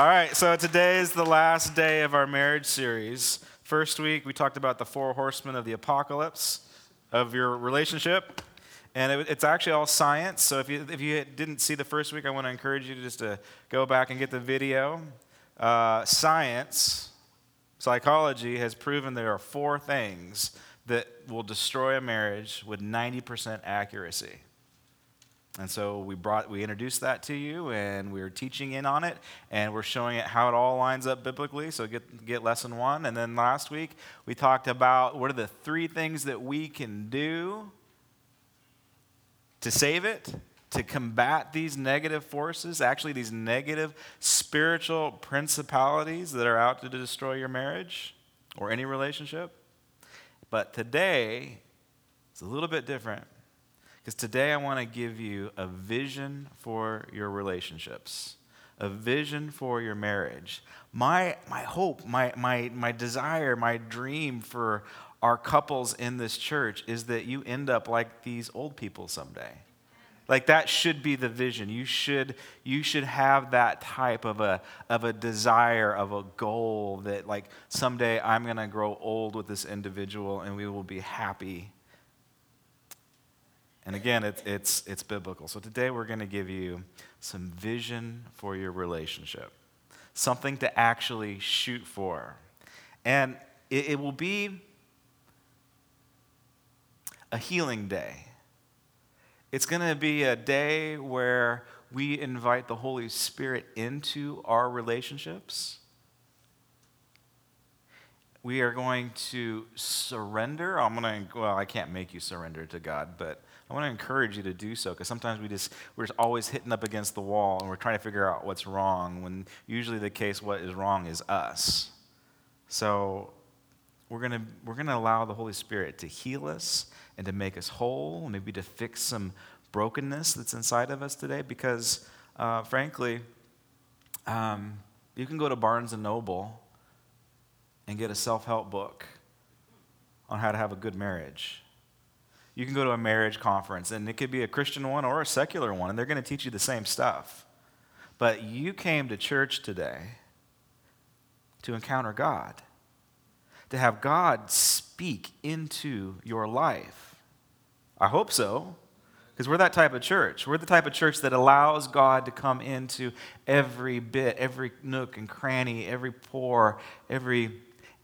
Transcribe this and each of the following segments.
All right, so today is the last day of our marriage series. First week, we talked about the four horsemen of the apocalypse of your relationship. And it, it's actually all science. So if you, if you didn't see the first week, I want to encourage you to just to go back and get the video. Uh, science, psychology has proven there are four things that will destroy a marriage with 90% accuracy. And so we brought, we introduced that to you, and we are teaching in on it, and we're showing it how it all lines up biblically. So get get lesson one, and then last week we talked about what are the three things that we can do to save it, to combat these negative forces, actually these negative spiritual principalities that are out to destroy your marriage or any relationship. But today it's a little bit different. Because today I want to give you a vision for your relationships, a vision for your marriage. My, my hope, my, my, my desire, my dream for our couples in this church is that you end up like these old people someday. Like that should be the vision. You should, you should have that type of a, of a desire, of a goal that like someday I'm going to grow old with this individual and we will be happy and again, it's, it's, it's biblical. So today we're going to give you some vision for your relationship, something to actually shoot for. And it, it will be a healing day. It's going to be a day where we invite the Holy Spirit into our relationships. We are going to surrender. I'm going to, well, I can't make you surrender to God, but I want to encourage you to do so because sometimes we just we're just always hitting up against the wall and we're trying to figure out what's wrong when usually the case what is wrong is us. So we're going to we're going to allow the Holy Spirit to heal us and to make us whole, maybe to fix some brokenness that's inside of us today because uh, frankly um, you can go to Barnes and Noble and get a self-help book on how to have a good marriage you can go to a marriage conference, and it could be a Christian one or a secular one, and they're going to teach you the same stuff. But you came to church today to encounter God, to have God speak into your life. I hope so, because we're that type of church. We're the type of church that allows God to come into every bit, every nook and cranny, every pore, every,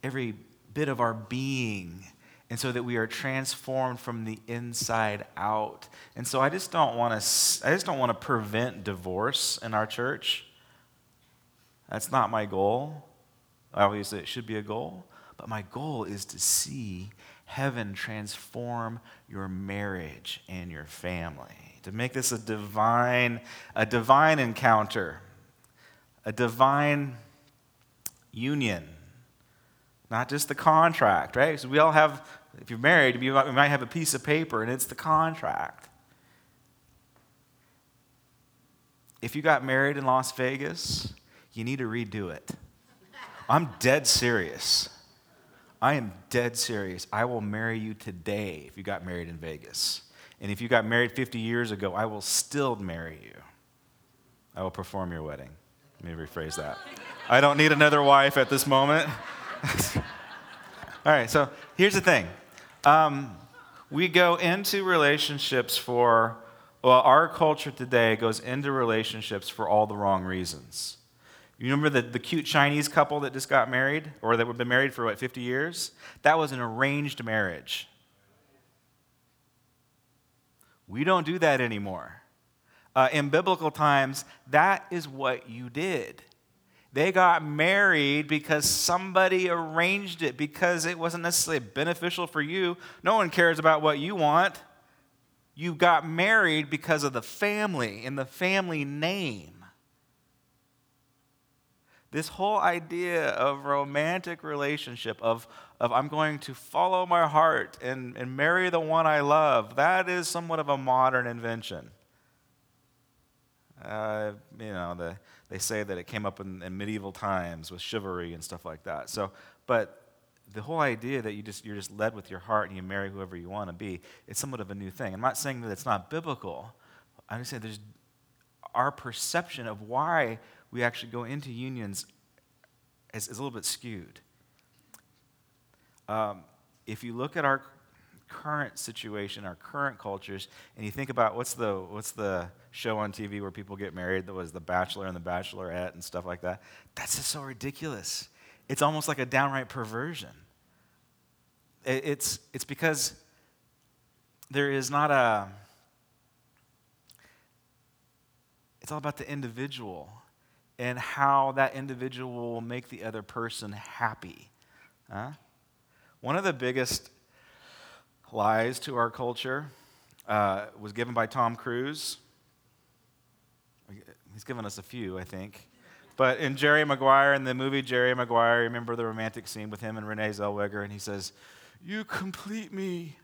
every bit of our being and so that we are transformed from the inside out. And so I just don't want to I just don't want to prevent divorce in our church. That's not my goal. Obviously it should be a goal, but my goal is to see heaven transform your marriage and your family. To make this a divine a divine encounter. A divine union not just the contract, right? So we all have, if you're married, you might have a piece of paper and it's the contract. If you got married in Las Vegas, you need to redo it. I'm dead serious. I am dead serious. I will marry you today if you got married in Vegas. And if you got married 50 years ago, I will still marry you. I will perform your wedding. Let me rephrase that. I don't need another wife at this moment. All right, so here's the thing. Um, we go into relationships for, well, our culture today goes into relationships for all the wrong reasons. You remember the, the cute Chinese couple that just got married, or that have been married for, what, 50 years? That was an arranged marriage. We don't do that anymore. Uh, in biblical times, that is what you did. They got married because somebody arranged it, because it wasn't necessarily beneficial for you. No one cares about what you want. You got married because of the family and the family name. This whole idea of romantic relationship, of, of I'm going to follow my heart and, and marry the one I love, that is somewhat of a modern invention. Uh, you know, the, they say that it came up in, in, medieval times with chivalry and stuff like that. So, but the whole idea that you just, you're just led with your heart and you marry whoever you want to be, it's somewhat of a new thing. I'm not saying that it's not biblical. I'm just saying there's our perception of why we actually go into unions is, as a little bit skewed. Um, if you look at our current situation, our current cultures, and you think about what's the what's the show on TV where people get married that was The Bachelor and the Bachelorette and stuff like that. That's just so ridiculous. It's almost like a downright perversion. It's it's because there is not a it's all about the individual and how that individual will make the other person happy. Huh? One of the biggest lies to our culture uh, was given by Tom Cruise. He's given us a few, I think. But in Jerry Maguire, in the movie Jerry Maguire, remember the romantic scene with him and Renee Zellweger, and he says, You complete me.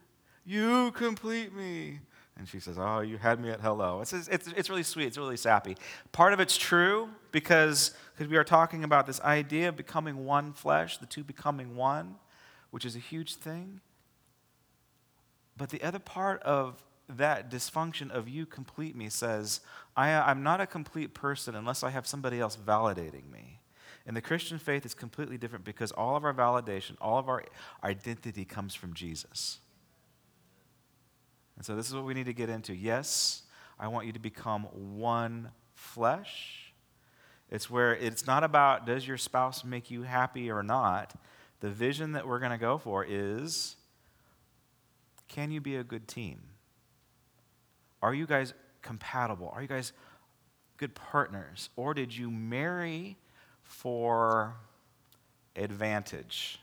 You complete me. And she says, Oh, you had me at hello. It's, it's, it's really sweet. It's really sappy. Part of it's true because, because we are talking about this idea of becoming one flesh, the two becoming one, which is a huge thing. But the other part of that dysfunction of you complete me says, I, am not a complete person unless I have somebody else validating me. And the Christian faith is completely different because all of our validation, all of our identity comes from Jesus. And so this is what we need to get into. Yes, I want you to become one flesh. It's where it's not about does your spouse make you happy or not. The vision that we're going to go for is can you be a good team? Are you guys compatible? Are you guys good partners? Or did you marry for advantage?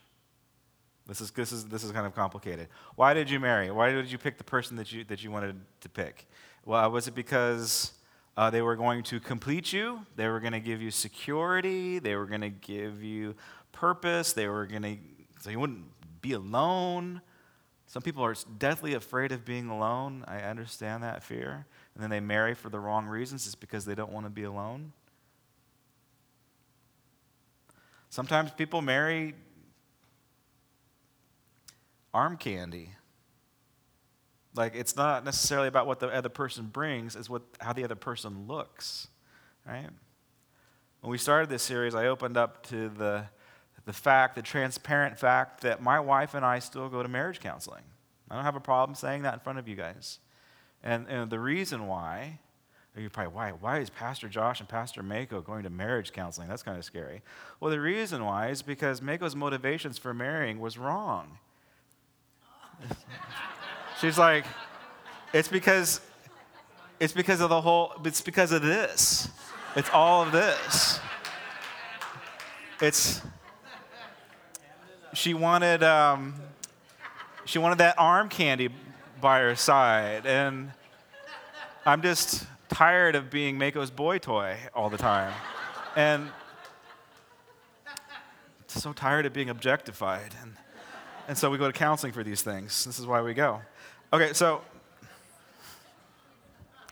This is, this, is, this is kind of complicated. Why did you marry? Why did you pick the person that you, that you wanted to pick? Well, was it because uh, they were going to complete you? They were going to give you security? They were going to give you purpose? They were going to, so you wouldn't be alone? Some people are deathly afraid of being alone. I understand that fear. And then they marry for the wrong reasons. It's because they don't want to be alone. Sometimes people marry arm candy. Like it's not necessarily about what the other person brings, it's what how the other person looks. Right? When we started this series, I opened up to the the fact, the transparent fact that my wife and I still go to marriage counseling. I don't have a problem saying that in front of you guys. And, and the reason why, you're probably, why, why is Pastor Josh and Pastor Mako going to marriage counseling? That's kind of scary. Well, the reason why is because Mako's motivations for marrying was wrong. She's like, it's because, it's because of the whole, it's because of this. It's all of this. It's, she wanted um, she wanted that arm candy by her side, and I'm just tired of being Mako's boy toy all the time, and so tired of being objectified, and and so we go to counseling for these things. This is why we go. Okay, so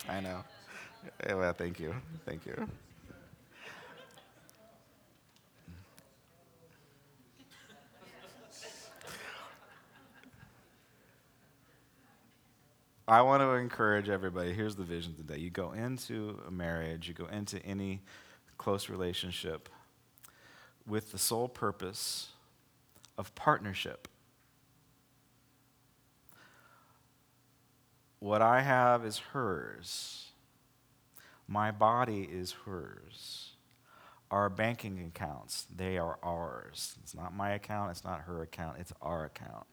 I know. Well, thank you, thank you. I want to encourage everybody. Here's the vision today. You go into a marriage, you go into any close relationship with the sole purpose of partnership. What I have is hers. My body is hers. Our banking accounts, they are ours. It's not my account, it's not her account, it's our account.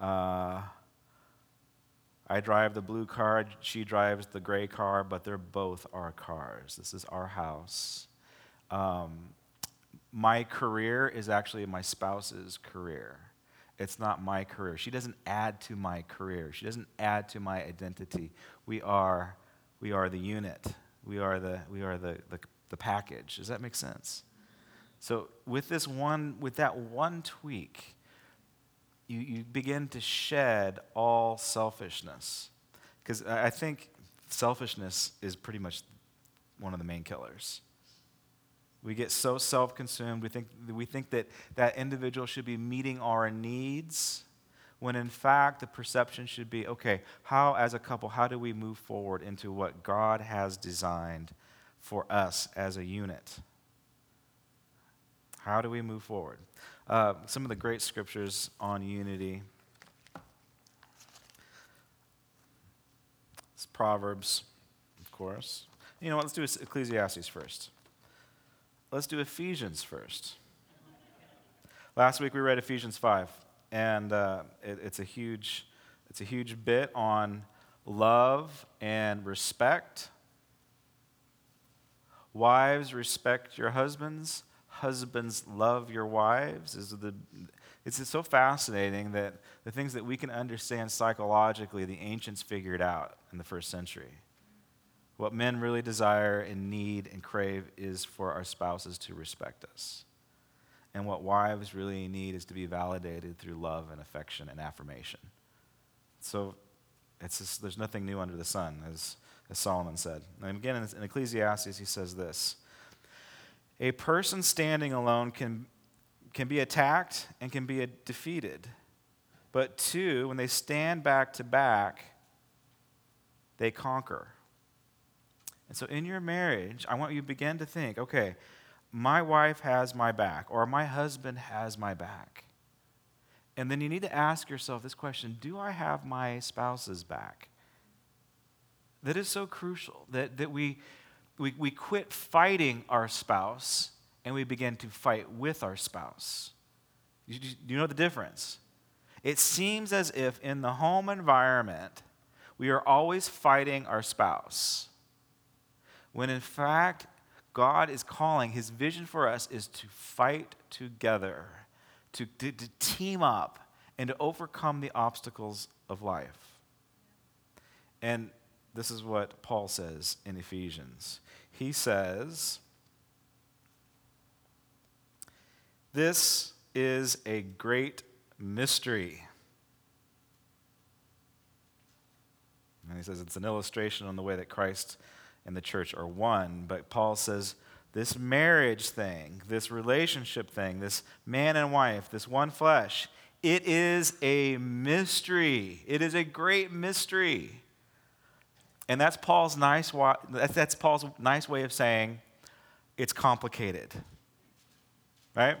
Uh, I drive the blue car, she drives the gray car, but they're both our cars. This is our house. Um, my career is actually my spouse's career. It's not my career. She doesn't add to my career. She doesn't add to my identity. We are, we are the unit. We are the, we are the, the, the package. Does that make sense? So with this one, with that one tweak, you, you begin to shed all selfishness. Because I think selfishness is pretty much one of the main killers. We get so self consumed, we think, we think that that individual should be meeting our needs, when in fact the perception should be okay, how, as a couple, how do we move forward into what God has designed for us as a unit. How do we move forward? Uh, some of the great scriptures on unity. It's Proverbs, of course. You know what? Let's do Ecclesiastes first. Let's do Ephesians first. Last week we read Ephesians 5, and uh, it, it's, a huge, it's a huge bit on love and respect. Wives, respect your husbands. Husbands, love your wives. Is the, it's so fascinating that the things that we can understand psychologically, the ancients figured out in the first century. What men really desire and need and crave is for our spouses to respect us. And what wives really need is to be validated through love and affection and affirmation. So it's just, there's nothing new under the sun, as, as Solomon said. And again, in, in Ecclesiastes, he says this A person standing alone can, can be attacked and can be defeated. But two, when they stand back to back, they conquer. And so in your marriage, I want you to begin to think okay, my wife has my back, or my husband has my back. And then you need to ask yourself this question Do I have my spouse's back? That is so crucial that, that we, we, we quit fighting our spouse and we begin to fight with our spouse. Do you know the difference? It seems as if in the home environment, we are always fighting our spouse when in fact, God is calling, his vision for us is to fight together, to, to, to team up, and to overcome the obstacles of life. And this is what Paul says in Ephesians. He says, This is a great mystery. And he says it's an illustration on the way that Christ and the church are one. But Paul says this marriage thing, this relationship thing, this man and wife, this one flesh, it is a mystery. It is a great mystery. And that's Paul's nice that's Paul's nice way of saying it's complicated. Right?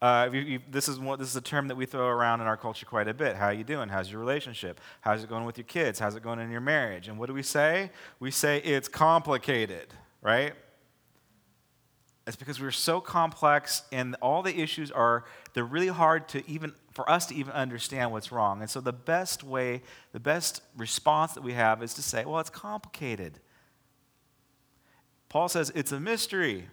Uh, you, you, this, is what, this is a term that we throw around in our culture quite a bit. How are you doing? How's your relationship? How's it going with your kids? How's it going in your marriage? And what do we say? We say it's complicated, right? It's because we're so complex and all the issues are, they're really hard to even, for us to even understand what's wrong. And so the best way, the best response that we have is to say, well, it's complicated. Paul says it's a mystery.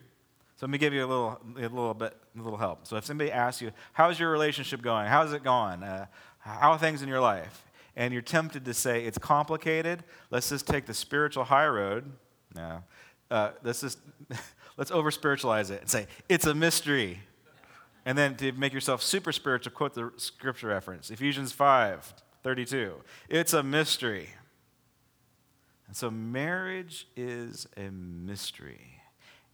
So let me give you a little, a little bit, a little help. So if somebody asks you, "How's your relationship going? How's it going? Uh, how are things in your life?" and you're tempted to say it's complicated, let's just take the spiritual high road. No, uh, let's just let's over spiritualize it and say it's a mystery. And then to make yourself super spiritual, quote the scripture reference Ephesians 5 32. It's a mystery. And so marriage is a mystery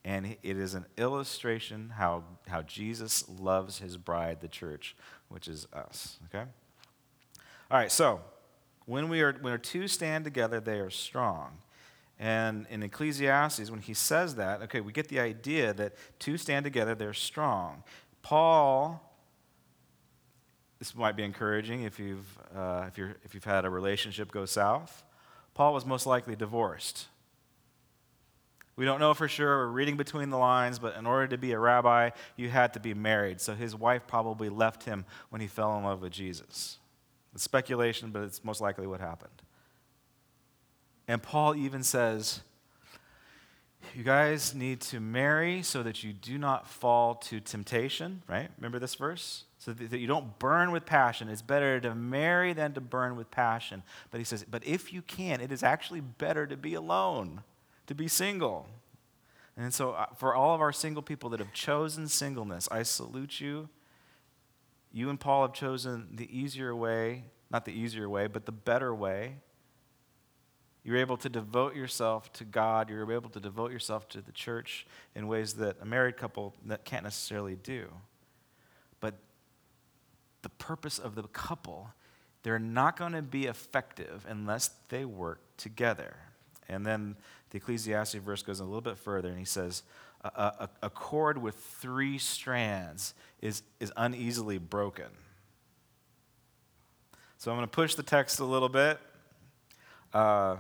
and it is an illustration how, how Jesus loves his bride, the church, which is us. Okay? All right, so when we are when two stand together, they are strong. And in Ecclesiastes, when he says that, okay, we get the idea that two stand together, they're strong. Paul, this might be encouraging if you've, uh, if, you're, if you've had a relationship go south. Paul was most likely divorced. We don't know for sure. We're reading between the lines, but in order to be a rabbi, you had to be married. So his wife probably left him when he fell in love with Jesus. It's speculation, but it's most likely what happened. And Paul even says, you guys need to marry so that you do not fall to temptation, right? Remember this verse? So that you don't burn with passion. It's better to marry than to burn with passion. But he says, but if you can, it is actually better to be alone to be single. And so, uh, for all of our single people that have chosen singleness, I salute you. You and Paul have chosen the easier way, not the easier way, but the better way. You're able to devote yourself to God. You're able to devote yourself to the church in ways that a married couple can't necessarily do. But the purpose of the couple, they're not going to be effective unless they work together. And then The Ecclesiastes verse goes a little bit further and he says, a, a, a cord with three strands is, is uneasily broken. So I'm going to push the text a little bit. Uh,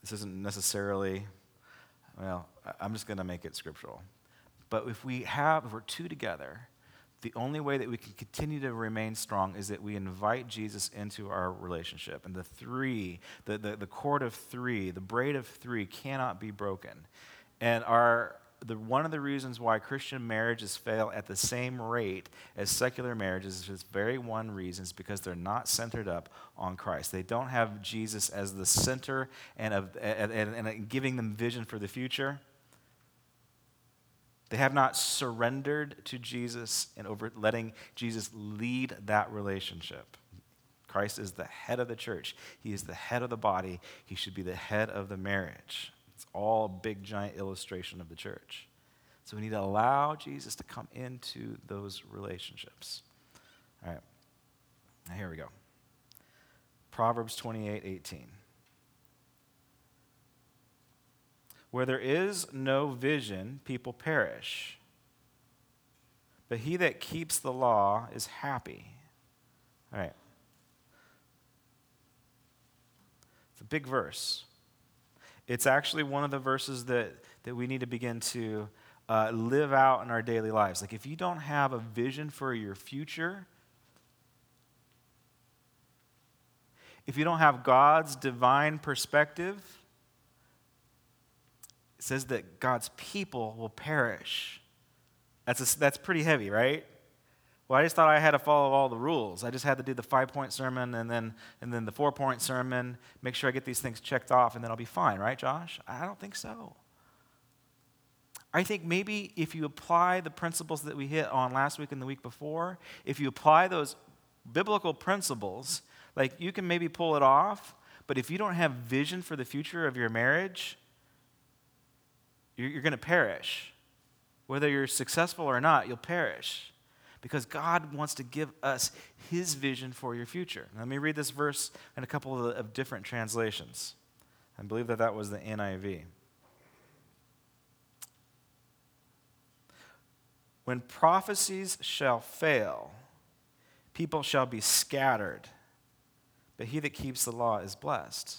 this isn't necessarily, well, I'm just going to make it scriptural. But if we have, if we're two together, the only way that we can continue to remain strong is that we invite Jesus into our relationship. And the three, the, the, the cord of three, the braid of three cannot be broken. And our, the, one of the reasons why Christian marriages fail at the same rate as secular marriages is very one reason is because they're not centered up on Christ. They don't have Jesus as the center and, of, and, and, and giving them vision for the future. They have not surrendered to Jesus and over letting Jesus lead that relationship. Christ is the head of the church. He is the head of the body. He should be the head of the marriage. It's all a big giant illustration of the church. So we need to allow Jesus to come into those relationships. All right. Now here we go. Proverbs 28 18. Where there is no vision, people perish. But he that keeps the law is happy. All right. It's a big verse. It's actually one of the verses that, that we need to begin to uh, live out in our daily lives. Like, if you don't have a vision for your future, if you don't have God's divine perspective, it says that God's people will perish. That's, a, that's pretty heavy, right? Well, I just thought I had to follow all the rules. I just had to do the five point sermon and then, and then the four point sermon, make sure I get these things checked off, and then I'll be fine, right, Josh? I don't think so. I think maybe if you apply the principles that we hit on last week and the week before, if you apply those biblical principles, like you can maybe pull it off, but if you don't have vision for the future of your marriage, you're, you're going to perish. Whether you're successful or not, you'll perish. Because God wants to give us His vision for your future. Let me read this verse in a couple of, of different translations. I believe that that was the NIV. When prophecies shall fail, people shall be scattered, but he that keeps the law is blessed.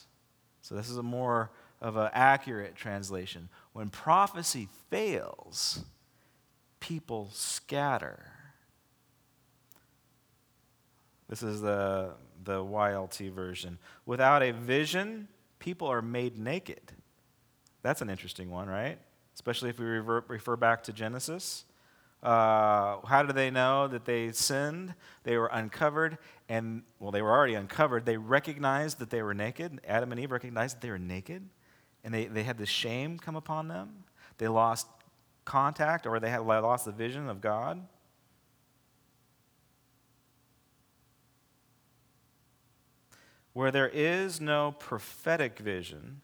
So, this is a more of an accurate translation. When prophecy fails, people scatter. This is the, the YLT version. Without a vision, people are made naked. That's an interesting one, right? Especially if we revert, refer back to Genesis. Uh, how do they know that they sinned? They were uncovered, and well, they were already uncovered. They recognized that they were naked. Adam and Eve recognized that they were naked and they, they had the shame come upon them. They lost contact or they had lost the vision of God. Where there is no prophetic vision,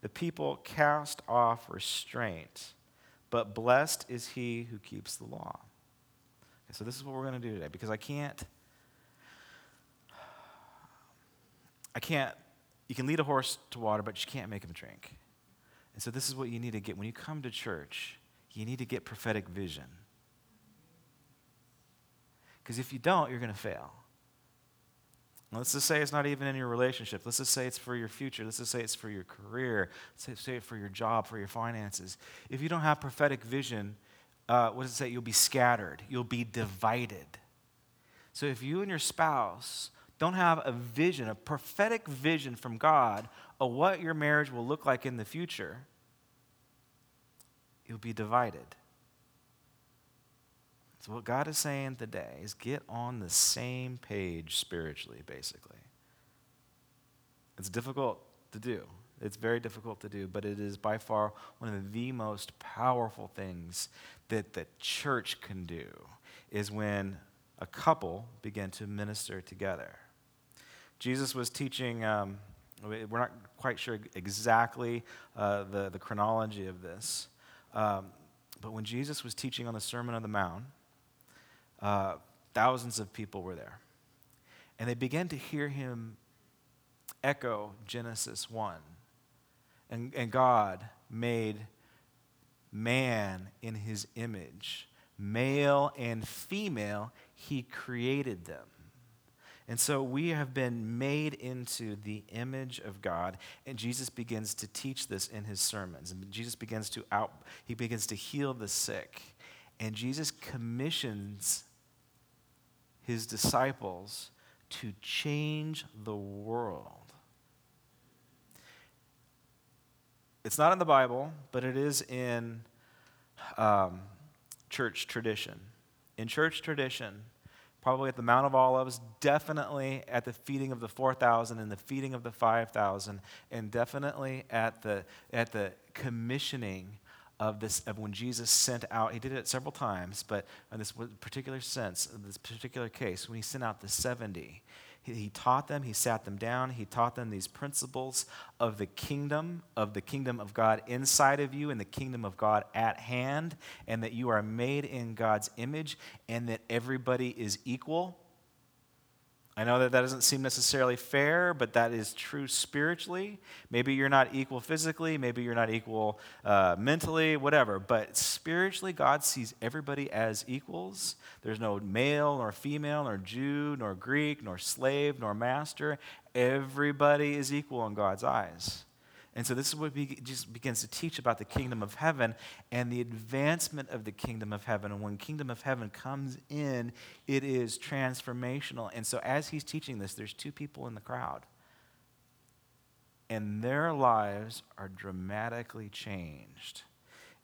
the people cast off restraint, but blessed is he who keeps the law. Okay, so, this is what we're going to do today because I can't. I can't you can lead a horse to water, but you can't make him drink. And so, this is what you need to get. When you come to church, you need to get prophetic vision. Because if you don't, you're going to fail. Let's just say it's not even in your relationship. Let's just say it's for your future. Let's just say it's for your career. Let's say it for your job, for your finances. If you don't have prophetic vision, uh, what does it say? You'll be scattered, you'll be divided. So if you and your spouse don't have a vision, a prophetic vision from God of what your marriage will look like in the future, you'll be divided. So, what God is saying today is get on the same page spiritually, basically. It's difficult to do. It's very difficult to do, but it is by far one of the most powerful things that the church can do is when a couple begin to minister together. Jesus was teaching, um, we're not quite sure exactly uh, the, the chronology of this, um, but when Jesus was teaching on the Sermon on the Mount, uh, thousands of people were there. And they began to hear him echo Genesis 1 and, and God made man in his image. Male and female, he created them. And so we have been made into the image of God, and Jesus begins to teach this in his sermons. And Jesus begins to out he begins to heal the sick. And Jesus commissions his disciples to change the world. It's not in the Bible, but it is in um, church tradition. In church tradition, probably at the Mount of Olives, definitely at the feeding of the 4,000 and the feeding of the 5,000, and definitely at the, at the commissioning of this of when Jesus sent out, he did it several times, but in this particular sense, in this particular case, when he sent out the 70, he, he taught them, he sat them down, he taught them these principles of the kingdom, of the kingdom of God inside of you and the kingdom of God at hand, and that you are made in God's image and that everybody is equal I know that that doesn't seem necessarily fair, but that is true spiritually. Maybe you're not equal physically, maybe you're not equal uh, mentally, whatever. But spiritually, God sees everybody as equals. There's no male nor female, nor Jew, nor Greek, nor slave, nor master. Everybody is equal in God's eyes. And so this is what he just begins to teach about the kingdom of heaven and the advancement of the kingdom of heaven. And when kingdom of heaven comes in, it is transformational. And so as he's teaching this, there's two people in the crowd. And their lives are dramatically changed.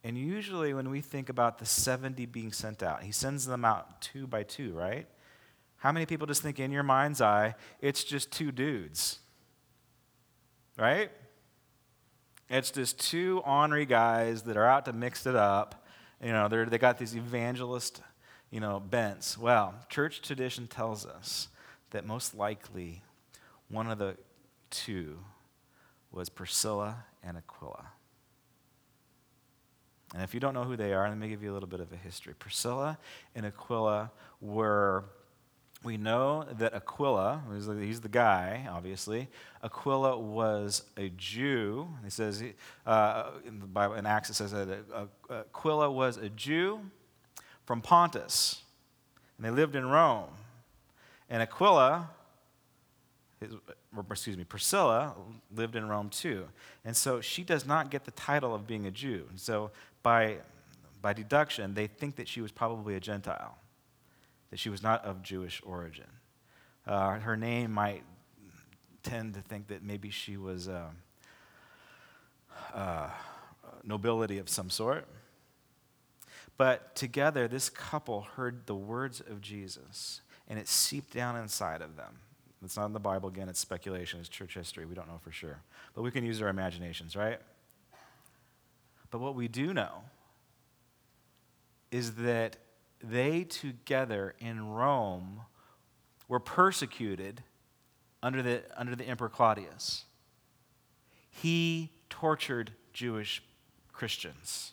And usually when we think about the 70 being sent out, he sends them out two by two, right? How many people just think in your mind's eye, it's just two dudes? Right? It's just two ornery guys that are out to mix it up. You know, they got these evangelist, you know, bents. Well, church tradition tells us that most likely one of the two was Priscilla and Aquila. And if you don't know who they are, let me give you a little bit of a history. Priscilla and Aquila were we know that Aquila, he's the guy, obviously. Aquila was a Jew. He says, uh, in the Bible, in Acts, it says that Aquila was a Jew from Pontus, and they lived in Rome. And Aquila, his, excuse me, Priscilla lived in Rome too. And so she does not get the title of being a Jew. And so by, by deduction, they think that she was probably a Gentile that she was not of Jewish origin. Uh, her name might tend to think that maybe she was uh, uh, nobility of some sort. But together, this couple heard the words of Jesus, and it seeped down inside of them. It's not in the Bible, again, it's speculation, it's church history. We don't know for sure. But we can use our imaginations, right? But what we do know is that they together in Rome were persecuted under the, under the Emperor Claudius. He tortured Jewish Christians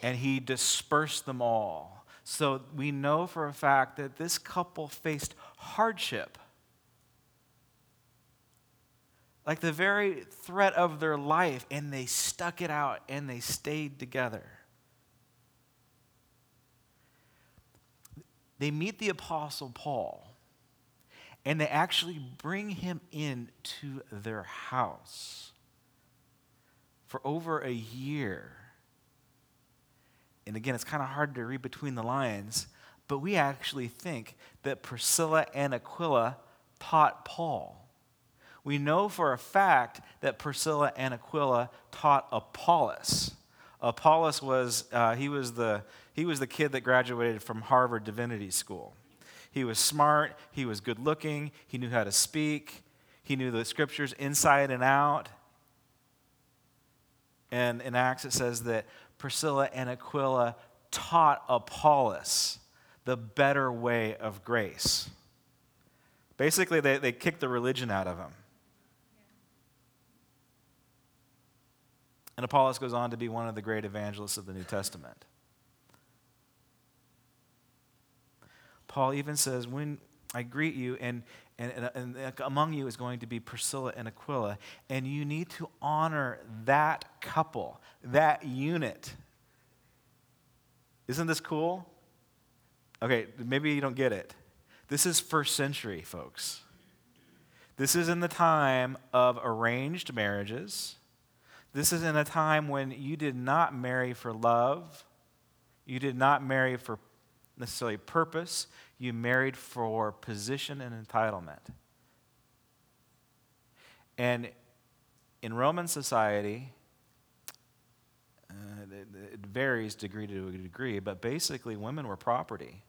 and he dispersed them all. So we know for a fact that this couple faced hardship. Like the very threat of their life, and they stuck it out and they stayed together. They meet the Apostle Paul and they actually bring him in to their house for over a year. And again, it's kind of hard to read between the lines, but we actually think that Priscilla and Aquila taught Paul. We know for a fact that Priscilla and Aquila taught Apollos. Apollos was, uh, he was the he was the kid that graduated from Harvard Divinity School. He was smart, he was good looking, he knew how to speak, he knew the scriptures inside and out. And in Acts, it says that Priscilla and Aquila taught Apollos the better way of grace. Basically, they, they kicked the religion out of him. And Apollos goes on to be one of the great evangelists of the New Testament. Paul even says, when, I greet you, and, and, and, and among you is going to be Priscilla and Aquila, and you need to honor that couple, that unit. Isn't this cool? Okay, maybe you don't get it. This is first century, folks. This is in the time of arranged marriages. This is in a time when you did not marry for love. You did not marry for necessarily purpose. You married for position and entitlement. And in Roman society, uh, it varies degree to degree, but basically, women were property.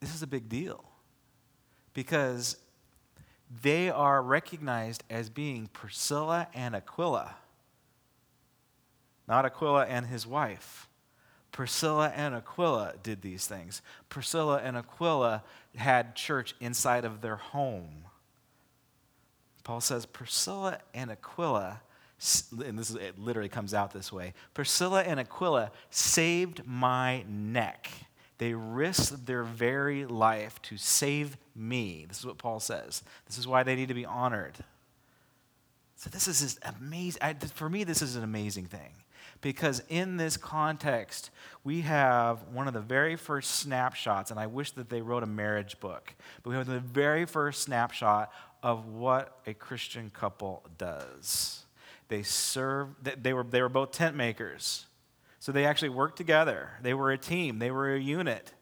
This is a big deal because they are recognized as being Priscilla and Aquila, not Aquila and his wife. Priscilla and Aquila did these things. Priscilla and Aquila had church inside of their home. Paul says, Priscilla and Aquila, and this is, it literally comes out this way Priscilla and Aquila saved my neck. They risked their very life to save me. This is what Paul says. This is why they need to be honored. So, this is just amazing. For me, this is an amazing thing because in this context, we have one of the very first snapshots, and I wish that they wrote a marriage book, but we have the very first snapshot of what a Christian couple does. They serve, they were, they were both tent makers. So they actually worked together. They were a team, they were a unit.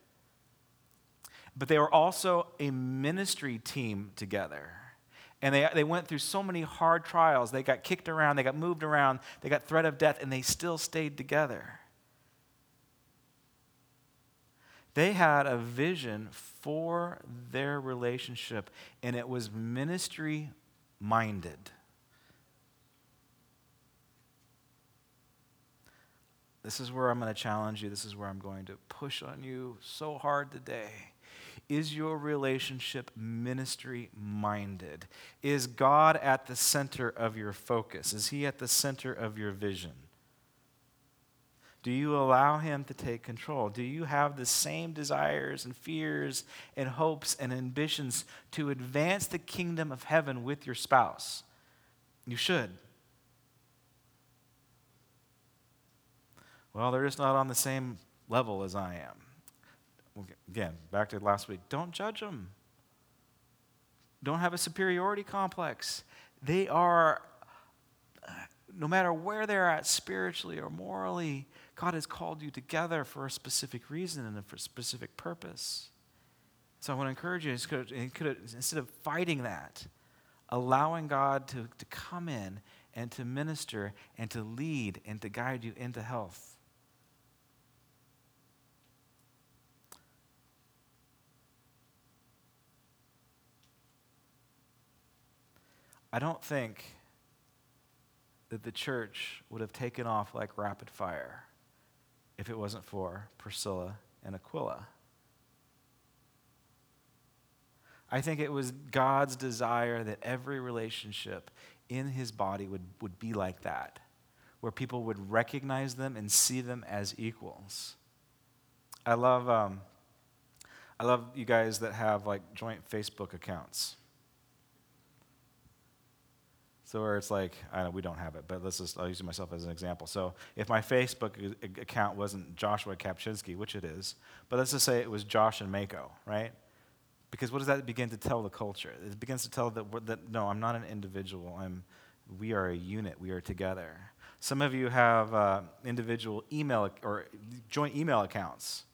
But they were also a ministry team together. And they, they went through so many hard trials. They got kicked around, they got moved around, they got threat of death, and they still stayed together. They had a vision for their relationship, and it was ministry minded. This is where I'm going to challenge you. This is where I'm going to push on you so hard today. Is your relationship ministry minded? Is God at the center of your focus? Is He at the center of your vision? Do you allow Him to take control? Do you have the same desires and fears and hopes and ambitions to advance the kingdom of heaven with your spouse? You should. Well, they're just not on the same level as I am. Again, back to last week. Don't judge them. Don't have a superiority complex. They are, uh, no matter where they're at spiritually or morally, God has called you together for a specific reason and for a specific purpose. So I want to encourage you, instead of fighting that, allowing God to, to come in and to minister and to lead and to guide you into health. I don't think that the church would have taken off like rapid fire if it wasn't for Priscilla and Aquila. I think it was God's desire that every relationship in his body would, would be like that, where people would recognize them and see them as equals. I love, um, I love you guys that have like joint Facebook accounts. So where it's like, we don't have it, but let's just, I'll use myself as an example. So if my Facebook account wasn't Joshua Kapchinsky, which it is, but let's just say it was Josh and Mako, right? Because what does that begin to tell the culture? It begins to tell that, that no, I'm not an individual. I'm, we are a unit. We are together. Some of you have uh, individual email or joint email accounts.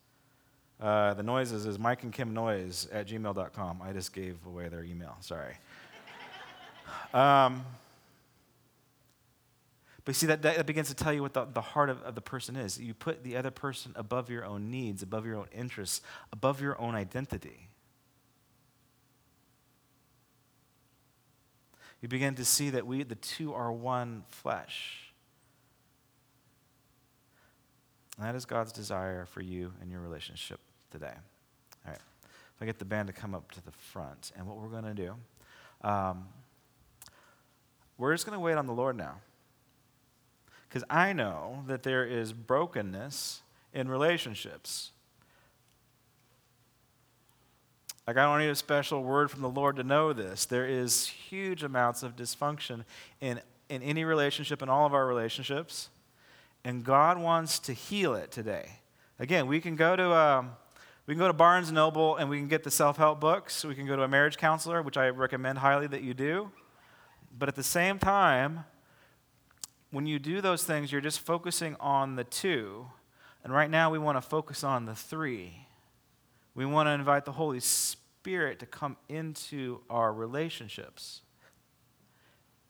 Uh, the noises is Mike and Kim Noise at gmail.com. I just gave away their email. Sorry. Um, but see, that, that begins to tell you what the, the heart of, of the person is. You put the other person above your own needs, above your own interests, above your own identity. You begin to see that we, the two, are one flesh. And that is God's desire for you and your relationship today. All right. If I get the band to come up to the front, and what we're going to do, um, we're just going to wait on the Lord now. Because I know that there is brokenness in relationships. Like, I don't need a special word from the Lord to know this. There is huge amounts of dysfunction in, in any relationship, in all of our relationships, and God wants to heal it today. Again, we can go to. Um, we can go to Barnes Noble and we can get the self help books. We can go to a marriage counselor, which I recommend highly that you do. But at the same time, when you do those things, you're just focusing on the two. And right now, we want to focus on the three. We want to invite the Holy Spirit to come into our relationships.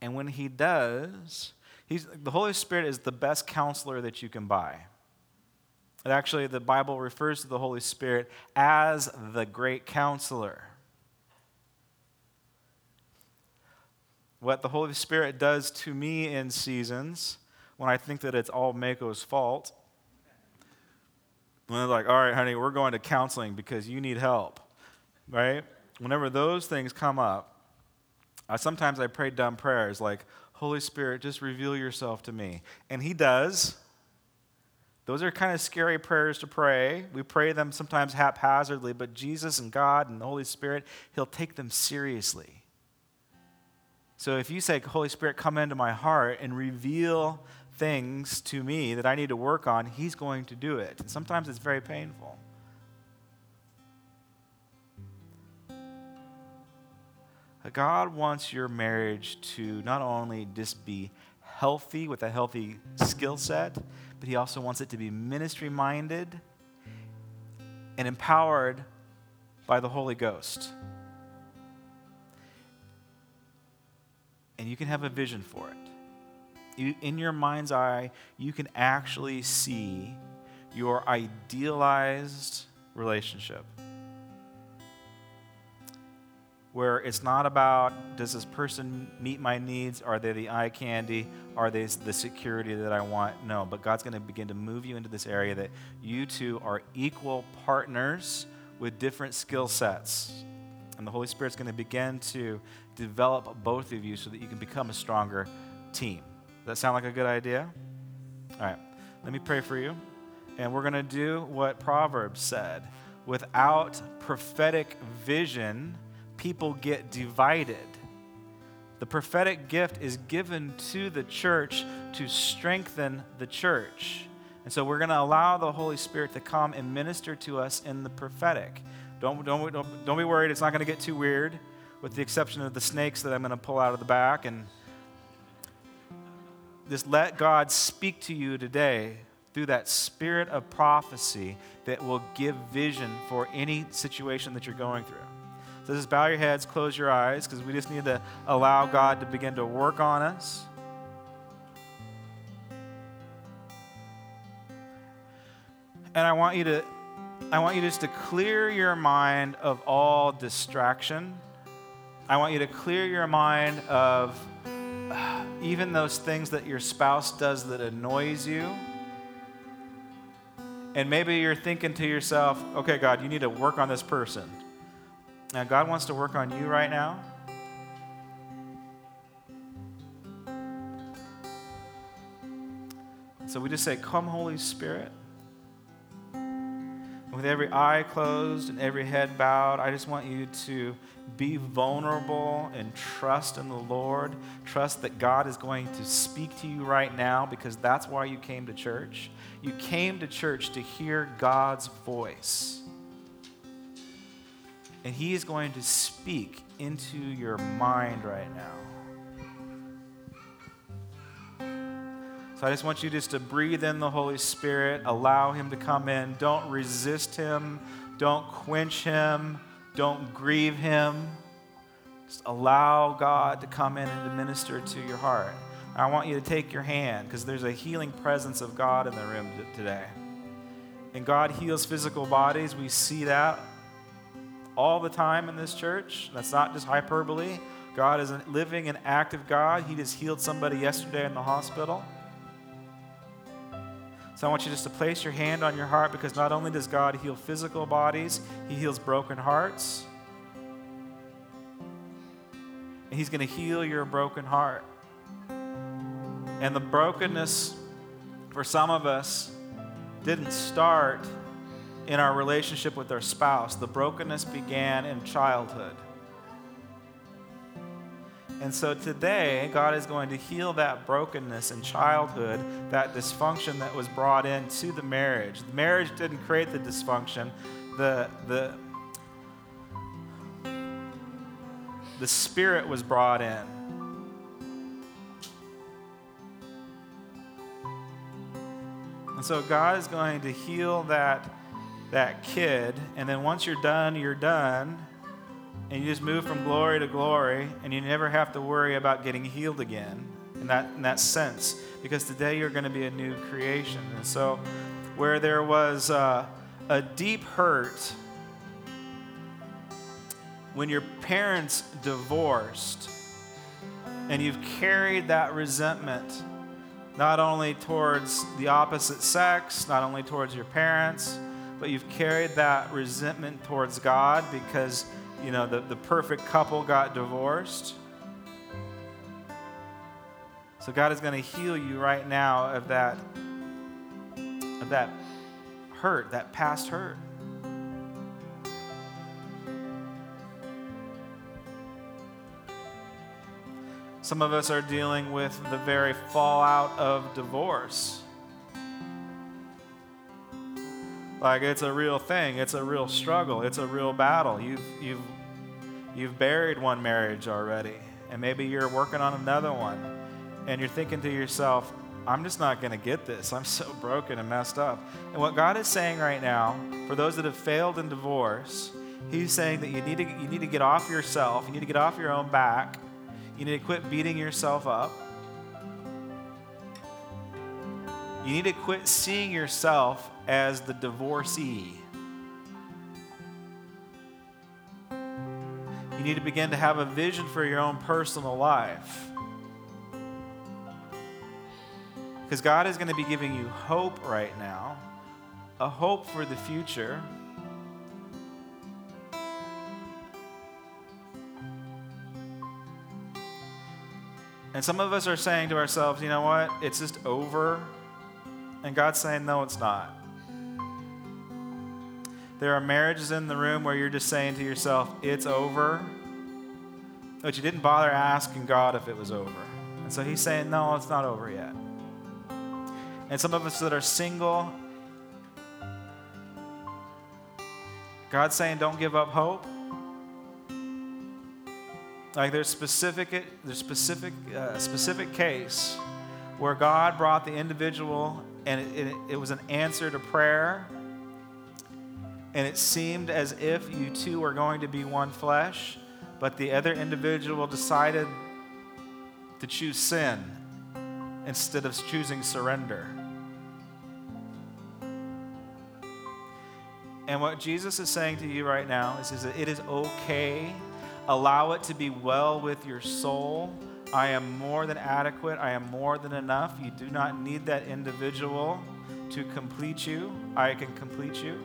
And when He does, he's, the Holy Spirit is the best counselor that you can buy. Actually, the Bible refers to the Holy Spirit as the great counselor. What the Holy Spirit does to me in seasons when I think that it's all Mako's fault, when they're like, all right, honey, we're going to counseling because you need help, right? Whenever those things come up, I, sometimes I pray dumb prayers like, Holy Spirit, just reveal yourself to me. And He does. Those are kind of scary prayers to pray. We pray them sometimes haphazardly, but Jesus and God and the Holy Spirit, He'll take them seriously. So if you say, Holy Spirit, come into my heart and reveal things to me that I need to work on, He's going to do it. And sometimes it's very painful. God wants your marriage to not only just be healthy with a healthy skill set, but He also wants it to be ministry minded and empowered by the Holy Ghost. And you can have a vision for it. You, in your mind's eye, you can actually see your idealized relationship where it's not about does this person meet my needs? Are they the eye candy? Are they the security that I want? No, but God's going to begin to move you into this area that you two are equal partners with different skill sets. And the Holy Spirit's going to begin to develop both of you so that you can become a stronger team. Does that sound like a good idea? All right, let me pray for you. And we're going to do what Proverbs said without prophetic vision, people get divided. The prophetic gift is given to the church to strengthen the church. And so we're going to allow the Holy Spirit to come and minister to us in the prophetic. Don't, don't, don't, don't be worried, it's not going to get too weird, with the exception of the snakes that I'm going to pull out of the back. And just let God speak to you today through that spirit of prophecy that will give vision for any situation that you're going through. So just bow your heads, close your eyes, because we just need to allow God to begin to work on us. And I want you to I want you just to clear your mind of all distraction. I want you to clear your mind of uh, even those things that your spouse does that annoys you. And maybe you're thinking to yourself, okay, God, you need to work on this person. Now, God wants to work on you right now. So we just say, Come, Holy Spirit. And with every eye closed and every head bowed, I just want you to be vulnerable and trust in the Lord. Trust that God is going to speak to you right now because that's why you came to church. You came to church to hear God's voice. And He is going to speak into your mind right now. So I just want you just to breathe in the Holy Spirit, allow Him to come in. Don't resist Him, don't quench Him, don't grieve Him. Just allow God to come in and to minister to your heart. I want you to take your hand because there's a healing presence of God in the room today. And God heals physical bodies. We see that all the time in this church. That's not just hyperbole. God is a living and active God. He just healed somebody yesterday in the hospital. So I want you just to place your hand on your heart because not only does God heal physical bodies, He heals broken hearts. And He's going to heal your broken heart. And the brokenness for some of us didn't start in our relationship with our spouse. The brokenness began in childhood. And so today, God is going to heal that brokenness in childhood, that dysfunction that was brought into the marriage. The marriage didn't create the dysfunction, the, the, the spirit was brought in. And so God is going to heal that, that kid, and then once you're done, you're done and you just move from glory to glory, and you never have to worry about getting healed again in that, in that sense, because today you're going to be a new creation. And so, where there was uh, a deep hurt when your parents divorced, and you've carried that resentment not only towards the opposite sex, not only towards your parents, but you've carried that resentment towards God because you know, the, the perfect couple got divorced. So God is going to heal you right now of that of that hurt, that past hurt. Some of us are dealing with the very fallout of divorce. Like it's a real thing. It's a real struggle. It's a real battle. You've you've you've buried one marriage already, and maybe you're working on another one, and you're thinking to yourself, I'm just not going to get this. I'm so broken and messed up. And what God is saying right now, for those that have failed in divorce, He's saying that you need to you need to get off yourself. You need to get off your own back. You need to quit beating yourself up. You need to quit seeing yourself as the divorcee. You need to begin to have a vision for your own personal life. Because God is going to be giving you hope right now, a hope for the future. And some of us are saying to ourselves, you know what? It's just over. And God's saying, no, it's not. There are marriages in the room where you're just saying to yourself, it's over, but you didn't bother asking God if it was over. And so He's saying, no, it's not over yet. And some of us that are single, God's saying, don't give up hope. Like there's specific, there's specific, uh, specific case where God brought the individual and it, it, it was an answer to prayer and it seemed as if you two were going to be one flesh, but the other individual decided to choose sin instead of choosing surrender. And what Jesus is saying to you right now is, is that it is okay. Allow it to be well with your soul. I am more than adequate. I am more than enough. You do not need that individual to complete you. I can complete you.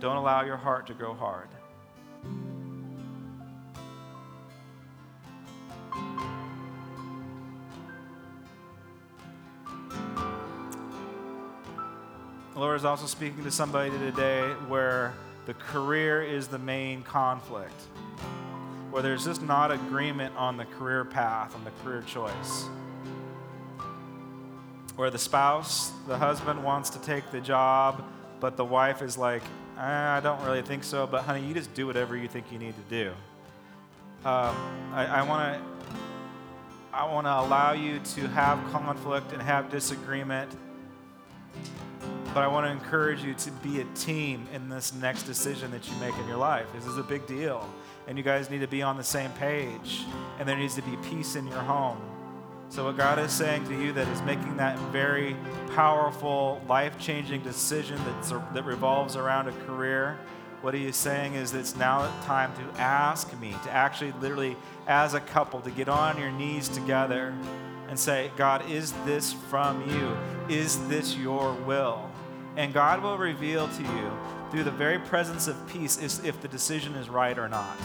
Don't allow your heart to grow hard. The Lord is also speaking to somebody today where the career is the main conflict, where there's just not agreement on the career path, on the career choice. Where the spouse, the husband wants to take the job, but the wife is like, I don't really think so, but honey, you just do whatever you think you need to do. Um, I want to I want to allow you to have conflict and have disagreement, but I want to encourage you to be a team in this next decision that you make in your life. This is a big deal, and you guys need to be on the same page, and there needs to be peace in your home. So, what God is saying to you that is making that very powerful, life changing decision that's, that revolves around a career, what he is saying is that it's now time to ask me, to actually, literally, as a couple, to get on your knees together and say, God, is this from you? Is this your will? And God will reveal to you through the very presence of peace is if the decision is right or not.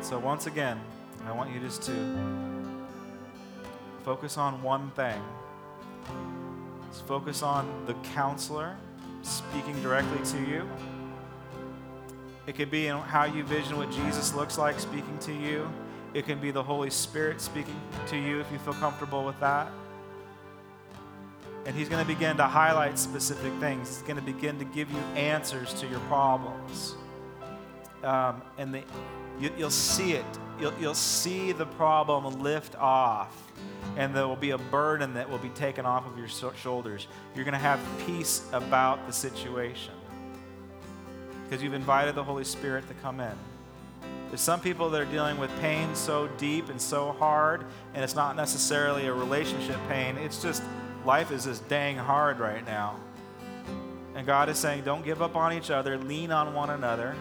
So, once again, I want you just to focus on one thing. Just focus on the counselor speaking directly to you. It could be in how you vision what Jesus looks like speaking to you. It can be the Holy Spirit speaking to you if you feel comfortable with that. And He's going to begin to highlight specific things. He's going to begin to give you answers to your problems. Um, and the, you, will see it. You'll, you'll see the problem lift off and there will be a burden that will be taken off of your shoulders. You're going to have peace about the situation because you've invited the Holy Spirit to come in. There's some people that are dealing with pain so deep and so hard, and it's not necessarily a relationship pain. It's just life is just dang hard right now. And God is saying, don't give up on each other, lean on one another.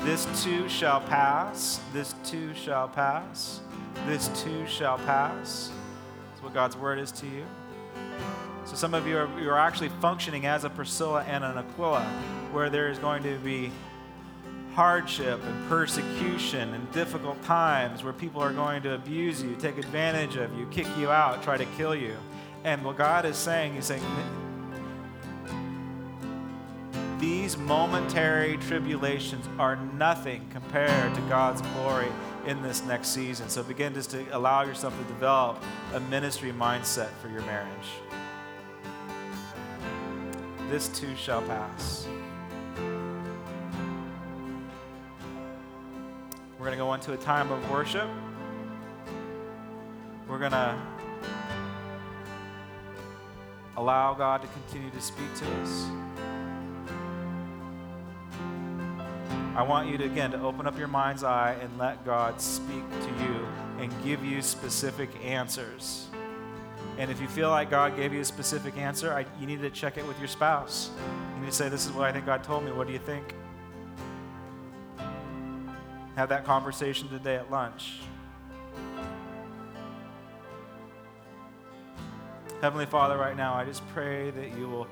This too shall pass. This too shall pass. This too shall pass. That's what God's word is to you. So some of you are, you are actually functioning as a Priscilla and an Aquila, where there is going to be hardship and persecution and difficult times where people are going to abuse you, take advantage of you, kick you out, try to kill you. And what God is saying, He's saying, these momentary tribulations are nothing compared to God's glory in this next season. So begin just to allow yourself to develop a ministry mindset for your marriage this too shall pass. We're going to go into a time of worship. We're going to allow God to continue to speak to us. I want you to, again, to open up your mind's eye and let God speak to you and give you specific answers. And if you feel like God gave you a specific answer, I, you need to check it with your spouse. You need to say, This is what I think God told me. What do you think? Have that conversation today at lunch. Heavenly Father, right now, I just pray that you will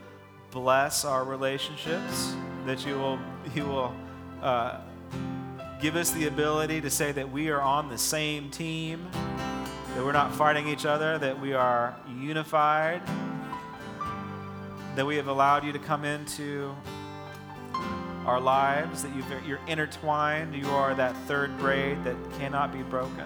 bless our relationships, that you will, you will uh, give us the ability to say that we are on the same team that we're not fighting each other, that we are unified, that we have allowed you to come into our lives, that you are intertwined. You are that third braid that cannot be broken.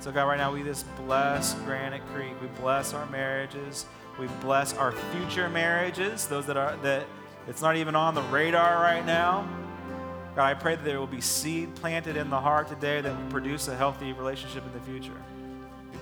So, God, right now we just bless Granite Creek. We bless our marriages. We bless our future marriages, those that are that it's not even on the radar right now. God, I pray that there will be seed planted in the heart today that will produce a healthy relationship in the future